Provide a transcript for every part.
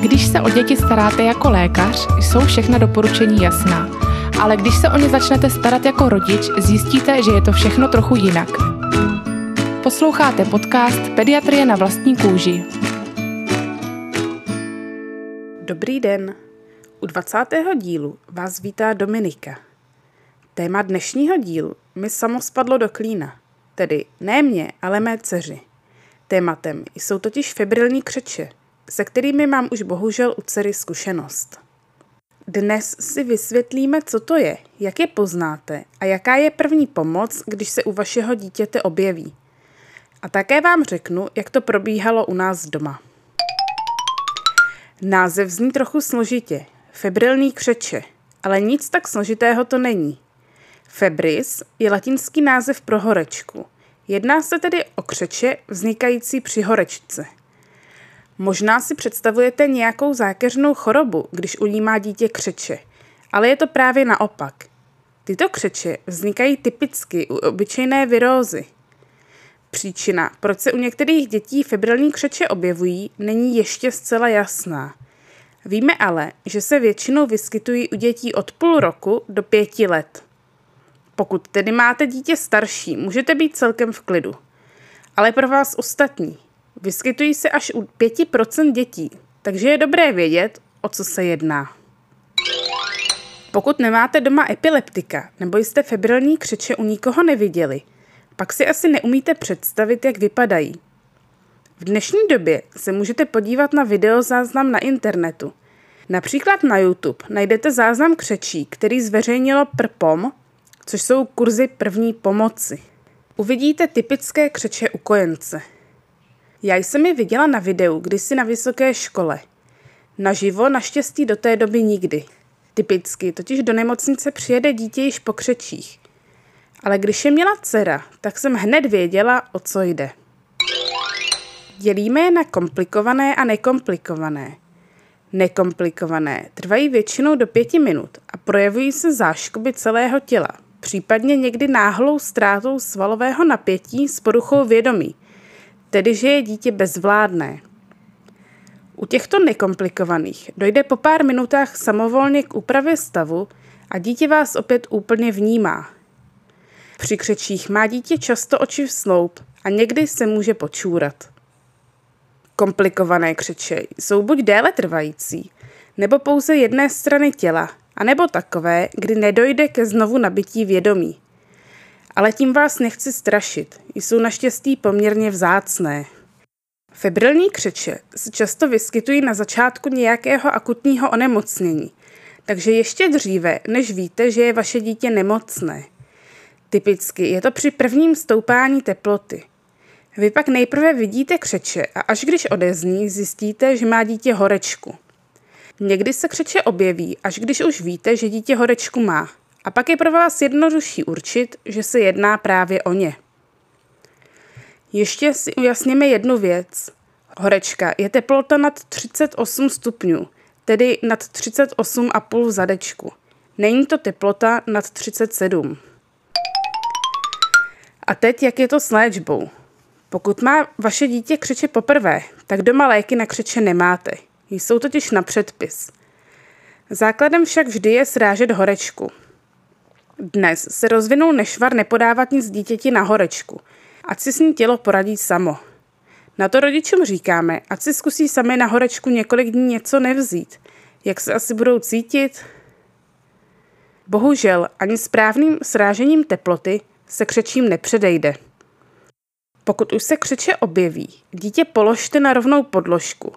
Když se o děti staráte jako lékař, jsou všechna doporučení jasná. Ale když se o ně začnete starat jako rodič, zjistíte, že je to všechno trochu jinak. Posloucháte podcast Pediatrie na vlastní kůži. Dobrý den. U 20. dílu vás vítá Dominika. Téma dnešního dílu mi samo spadlo do klína. Tedy ne mě, ale mé dceři. Tématem jsou totiž febrilní křeče – se kterými mám už bohužel u dcery zkušenost. Dnes si vysvětlíme, co to je, jak je poznáte a jaká je první pomoc, když se u vašeho dítěte objeví. A také vám řeknu, jak to probíhalo u nás doma. Název zní trochu složitě. Febrilní křeče. Ale nic tak složitého to není. Febris je latinský název pro horečku. Jedná se tedy o křeče vznikající při horečce – Možná si představujete nějakou zákeřnou chorobu, když u ní má dítě křeče, ale je to právě naopak. Tyto křeče vznikají typicky u obyčejné virózy. Příčina, proč se u některých dětí febrilní křeče objevují, není ještě zcela jasná. Víme ale, že se většinou vyskytují u dětí od půl roku do pěti let. Pokud tedy máte dítě starší, můžete být celkem v klidu. Ale pro vás ostatní, Vyskytují se až u 5% dětí, takže je dobré vědět, o co se jedná. Pokud nemáte doma epileptika nebo jste febrilní křeče u nikoho neviděli, pak si asi neumíte představit, jak vypadají. V dnešní době se můžete podívat na videozáznam na internetu. Například na YouTube najdete záznam křečí, který zveřejnilo PRPOM, což jsou kurzy první pomoci. Uvidíte typické křeče u kojence – já jsem je viděla na videu kdysi na vysoké škole. Naživo naštěstí do té doby nikdy. Typicky totiž do nemocnice přijede dítě již po křečích. Ale když je měla dcera, tak jsem hned věděla, o co jde. Dělíme je na komplikované a nekomplikované. Nekomplikované trvají většinou do pěti minut a projevují se záškoby celého těla, případně někdy náhlou ztrátou svalového napětí s poruchou vědomí, tedy že je dítě bezvládné. U těchto nekomplikovaných dojde po pár minutách samovolně k úpravě stavu a dítě vás opět úplně vnímá. Při křečích má dítě často oči v sloup a někdy se může počůrat. Komplikované křeče jsou buď déle trvající, nebo pouze jedné strany těla, anebo takové, kdy nedojde ke znovu nabití vědomí. Ale tím vás nechci strašit, jsou naštěstí poměrně vzácné. Febrilní křeče se často vyskytují na začátku nějakého akutního onemocnění, takže ještě dříve, než víte, že je vaše dítě nemocné. Typicky je to při prvním stoupání teploty. Vy pak nejprve vidíte křeče a až když odezní, zjistíte, že má dítě horečku. Někdy se křeče objeví, až když už víte, že dítě horečku má – a pak je pro vás jednodušší určit, že se jedná právě o ně. Ještě si ujasněme jednu věc. Horečka je teplota nad 38 stupňů, tedy nad 38,5 zadečku. Není to teplota nad 37. A teď, jak je to s léčbou? Pokud má vaše dítě křeče poprvé, tak doma léky na křeče nemáte. Jsou totiž na předpis. Základem však vždy je srážet horečku. Dnes se rozvinul nešvar nepodávat nic dítěti na horečku, ať si s ní tělo poradí samo. Na to rodičům říkáme, ať si zkusí sami na horečku několik dní něco nevzít. Jak se asi budou cítit? Bohužel ani správným srážením teploty se křečím nepředejde. Pokud už se křeče objeví, dítě položte na rovnou podložku.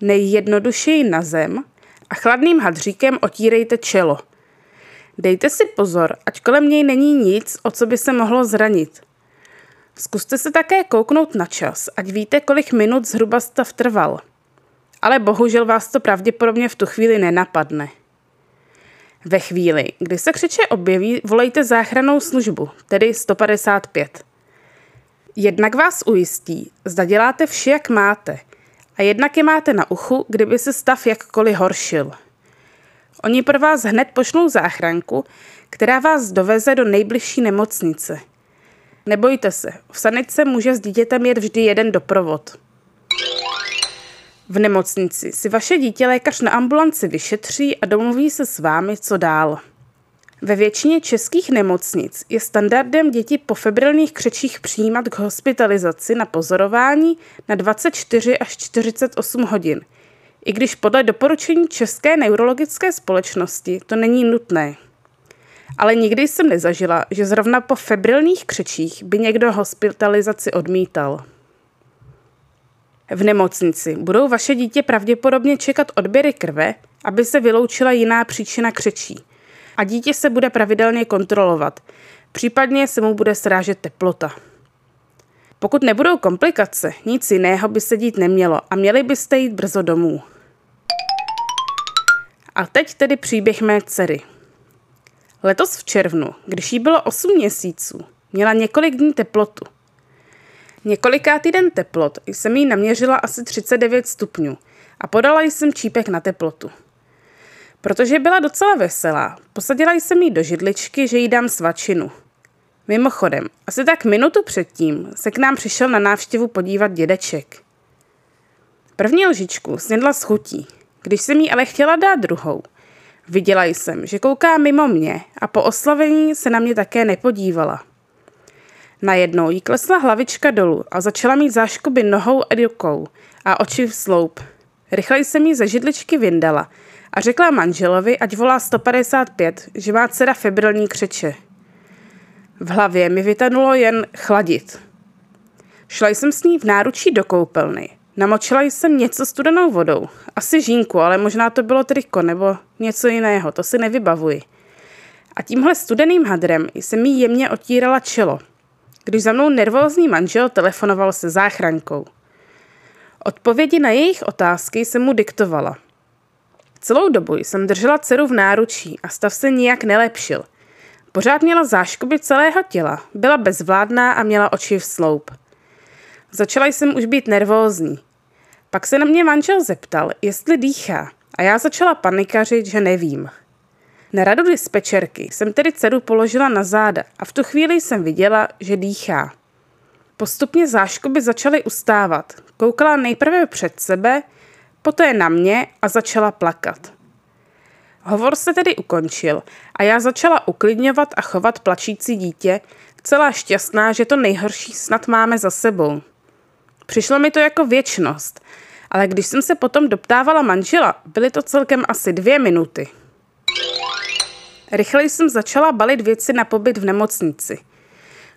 Nejjednodušeji na zem a chladným hadříkem otírejte čelo – Dejte si pozor, ať kolem něj není nic, o co by se mohlo zranit. Zkuste se také kouknout na čas, ať víte, kolik minut zhruba stav trval. Ale bohužel vás to pravděpodobně v tu chvíli nenapadne. Ve chvíli, kdy se křeče objeví, volejte záchranou službu, tedy 155. Jednak vás ujistí, zda děláte vše, jak máte, a jednak je máte na uchu, kdyby se stav jakkoliv horšil – Oni pro vás hned pošlou záchranku, která vás doveze do nejbližší nemocnice. Nebojte se, v sanice může s dítětem jet vždy jeden doprovod. V nemocnici si vaše dítě lékař na ambulanci vyšetří a domluví se s vámi, co dál. Ve většině českých nemocnic je standardem děti po febrilních křečích přijímat k hospitalizaci na pozorování na 24 až 48 hodin, i když podle doporučení České neurologické společnosti to není nutné. Ale nikdy jsem nezažila, že zrovna po febrilních křečích by někdo hospitalizaci odmítal. V nemocnici budou vaše dítě pravděpodobně čekat odběry krve, aby se vyloučila jiná příčina křečí. A dítě se bude pravidelně kontrolovat, případně se mu bude srážet teplota. Pokud nebudou komplikace, nic jiného by se dít nemělo a měli byste jít brzo domů. A teď tedy příběh mé dcery. Letos v červnu, když jí bylo 8 měsíců, měla několik dní teplotu. Několikátý den teplot jsem jí naměřila asi 39 stupňů a podala jsem čípek na teplotu. Protože byla docela veselá, posadila jsem jí do židličky, že jí dám svačinu. Mimochodem, asi tak minutu předtím se k nám přišel na návštěvu podívat dědeček. První lžičku snědla s chutí, když jsem jí ale chtěla dát druhou. Viděla jsem, že kouká mimo mě a po oslavení se na mě také nepodívala. Najednou jí klesla hlavička dolů a začala mít záškoby nohou a rukou a oči v sloup. Rychle jsem jí ze židličky vyndala a řekla manželovi, ať volá 155, že má dcera febrilní křeče. V hlavě mi vytanulo jen chladit. Šla jsem s ní v náručí do koupelny. Namočila jsem něco studenou vodou. Asi žínku, ale možná to bylo triko nebo něco jiného, to si nevybavuji. A tímhle studeným hadrem jsem jí jemně otírala čelo – když za mnou nervózní manžel telefonoval se záchrankou. Odpovědi na jejich otázky jsem mu diktovala. Celou dobu jsem držela dceru v náručí a stav se nijak nelepšil. Pořád měla záškoby celého těla, byla bezvládná a měla oči v sloup. Začala jsem už být nervózní. Pak se na mě manžel zeptal, jestli dýchá a já začala panikařit, že nevím. Na radu dispečerky jsem tedy dceru položila na záda a v tu chvíli jsem viděla, že dýchá. Postupně záškoby začaly ustávat. Koukala nejprve před sebe, poté na mě a začala plakat. Hovor se tedy ukončil a já začala uklidňovat a chovat plačící dítě, celá šťastná, že to nejhorší snad máme za sebou. Přišlo mi to jako věčnost, ale když jsem se potom doptávala manžela, byly to celkem asi dvě minuty. Rychle jsem začala balit věci na pobyt v nemocnici.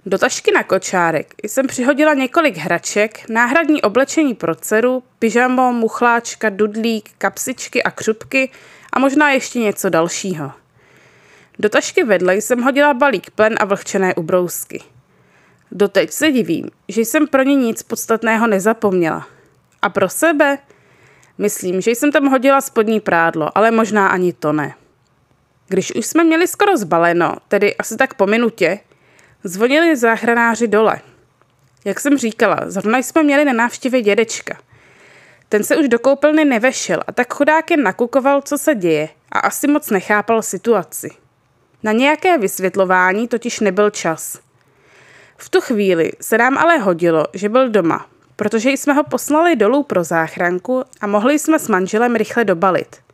Do tašky na kočárek jsem přihodila několik hraček, náhradní oblečení pro dceru, pyžamo, muchláčka, dudlík, kapsičky a křupky a možná ještě něco dalšího. Do tašky vedle jsem hodila balík plen a vlhčené ubrousky. Doteď se divím, že jsem pro ně nic podstatného nezapomněla. A pro sebe? Myslím, že jsem tam hodila spodní prádlo, ale možná ani to ne. Když už jsme měli skoro zbaleno, tedy asi tak po minutě, zvonili záchranáři dole. Jak jsem říkala, zrovna jsme měli na návštěvě dědečka. Ten se už do koupelny nevešel a tak chudák jen nakukoval, co se děje a asi moc nechápal situaci. Na nějaké vysvětlování totiž nebyl čas. V tu chvíli se nám ale hodilo, že byl doma, protože jsme ho poslali dolů pro záchranku a mohli jsme s manželem rychle dobalit –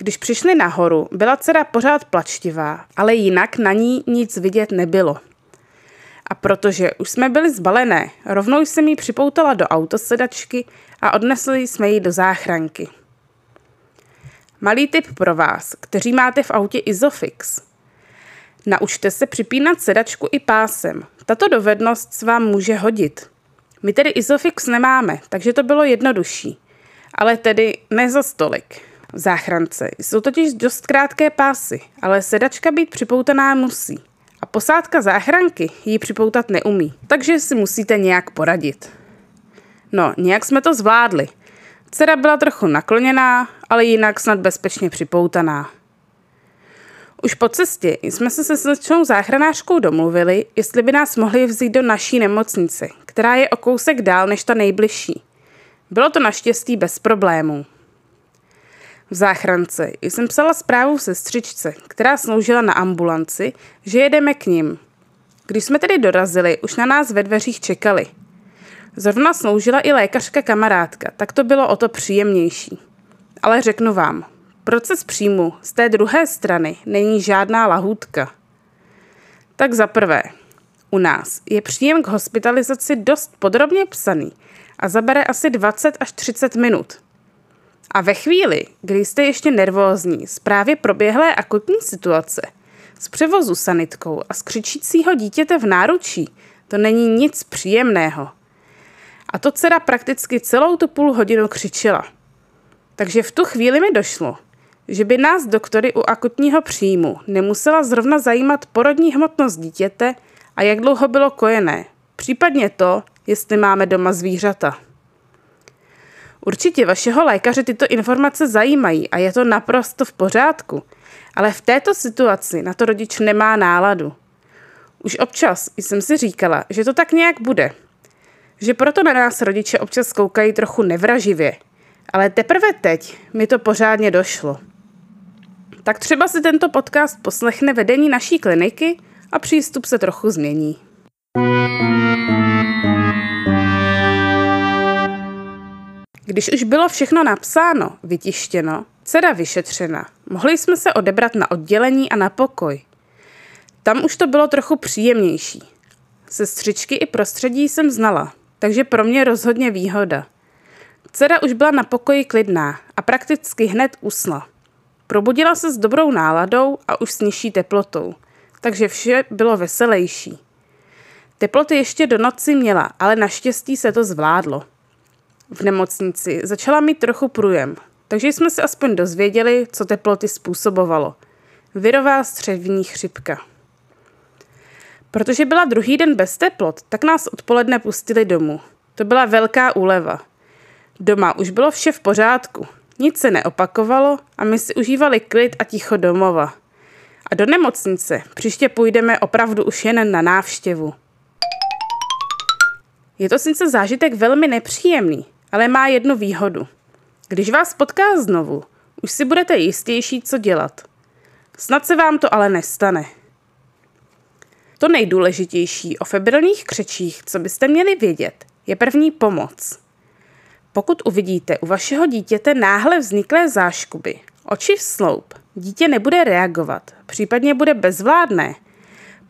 když přišli nahoru, byla dcera pořád plačtivá, ale jinak na ní nic vidět nebylo. A protože už jsme byli zbalené, rovnou jsem ji připoutala do autosedačky a odnesli jsme ji do záchranky. Malý tip pro vás, kteří máte v autě Isofix. Naučte se připínat sedačku i pásem. Tato dovednost se vám může hodit. My tedy Isofix nemáme, takže to bylo jednodušší. Ale tedy ne za stolik v záchrance. Jsou totiž dost krátké pásy, ale sedačka být připoutaná musí. A posádka záchranky ji připoutat neumí, takže si musíte nějak poradit. No, nějak jsme to zvládli. Dcera byla trochu nakloněná, ale jinak snad bezpečně připoutaná. Už po cestě jsme se se slečnou záchranářkou domluvili, jestli by nás mohli vzít do naší nemocnice, která je o kousek dál než ta nejbližší. Bylo to naštěstí bez problémů. V záchrance jsem psala zprávu sestřičce, která sloužila na ambulanci, že jedeme k ním. Když jsme tedy dorazili, už na nás ve dveřích čekali. Zrovna sloužila i lékařka kamarádka, tak to bylo o to příjemnější. Ale řeknu vám, proces příjmu z té druhé strany není žádná lahůdka. Tak za prvé, u nás je příjem k hospitalizaci dost podrobně psaný a zabere asi 20 až 30 minut. A ve chvíli, kdy jste ještě nervózní z právě proběhlé akutní situace, z převozu sanitkou a z křičícího dítěte v náručí, to není nic příjemného. A to dcera prakticky celou tu půl hodinu křičela. Takže v tu chvíli mi došlo, že by nás doktory u akutního příjmu nemusela zrovna zajímat porodní hmotnost dítěte a jak dlouho bylo kojené, případně to, jestli máme doma zvířata. Určitě vašeho lékaře tyto informace zajímají a je to naprosto v pořádku, ale v této situaci na to rodič nemá náladu. Už občas jsem si říkala, že to tak nějak bude. Že proto na nás rodiče občas koukají trochu nevraživě. Ale teprve teď mi to pořádně došlo. Tak třeba si tento podcast poslechne vedení naší kliniky a přístup se trochu změní. Když už bylo všechno napsáno, vytištěno, dcera vyšetřena, mohli jsme se odebrat na oddělení a na pokoj. Tam už to bylo trochu příjemnější. Sestřičky i prostředí jsem znala, takže pro mě rozhodně výhoda. Dcera už byla na pokoji klidná a prakticky hned usla. Probudila se s dobrou náladou a už s nižší teplotou, takže vše bylo veselější. Teploty ještě do noci měla, ale naštěstí se to zvládlo. V nemocnici začala mít trochu průjem, takže jsme se aspoň dozvěděli, co teploty způsobovalo. Virová střevní chřipka. Protože byla druhý den bez teplot, tak nás odpoledne pustili domů. To byla velká úleva. Doma už bylo vše v pořádku, nic se neopakovalo a my si užívali klid a ticho domova. A do nemocnice příště půjdeme opravdu už jen na návštěvu. Je to sice zážitek velmi nepříjemný, ale má jednu výhodu. Když vás potká znovu, už si budete jistější, co dělat. Snad se vám to ale nestane. To nejdůležitější o febrilních křečích, co byste měli vědět, je první pomoc. Pokud uvidíte u vašeho dítěte náhle vzniklé záškuby, oči v sloup, dítě nebude reagovat, případně bude bezvládné,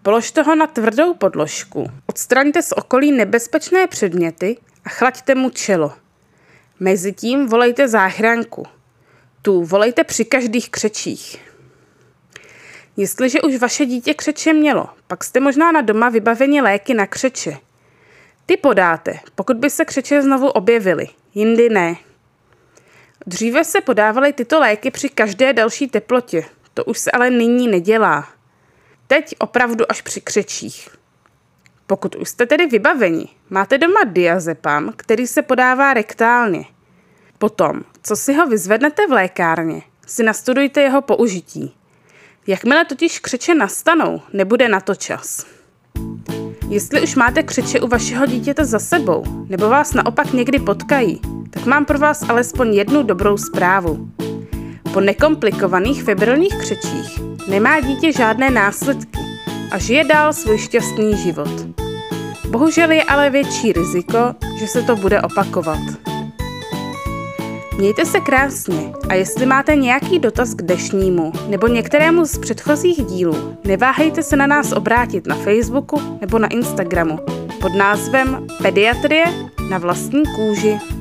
položte ho na tvrdou podložku, odstraňte z okolí nebezpečné předměty a chlaďte mu čelo. Mezitím volejte záchranku. Tu volejte při každých křečích. Jestliže už vaše dítě křeče mělo, pak jste možná na doma vybaveni léky na křeče. Ty podáte, pokud by se křeče znovu objevily, jindy ne. Dříve se podávaly tyto léky při každé další teplotě, to už se ale nyní nedělá. Teď opravdu až při křečích. Pokud už jste tedy vybaveni, máte doma diazepam, který se podává rektálně. Potom, co si ho vyzvednete v lékárně, si nastudujte jeho použití. Jakmile totiž křeče nastanou, nebude na to čas. Jestli už máte křeče u vašeho dítěte za sebou, nebo vás naopak někdy potkají, tak mám pro vás alespoň jednu dobrou zprávu. Po nekomplikovaných febrilních křečích nemá dítě žádné následky a žije dál svůj šťastný život. Bohužel je ale větší riziko, že se to bude opakovat. Mějte se krásně a jestli máte nějaký dotaz k dnešnímu nebo některému z předchozích dílů, neváhejte se na nás obrátit na Facebooku nebo na Instagramu pod názvem Pediatrie na vlastní kůži.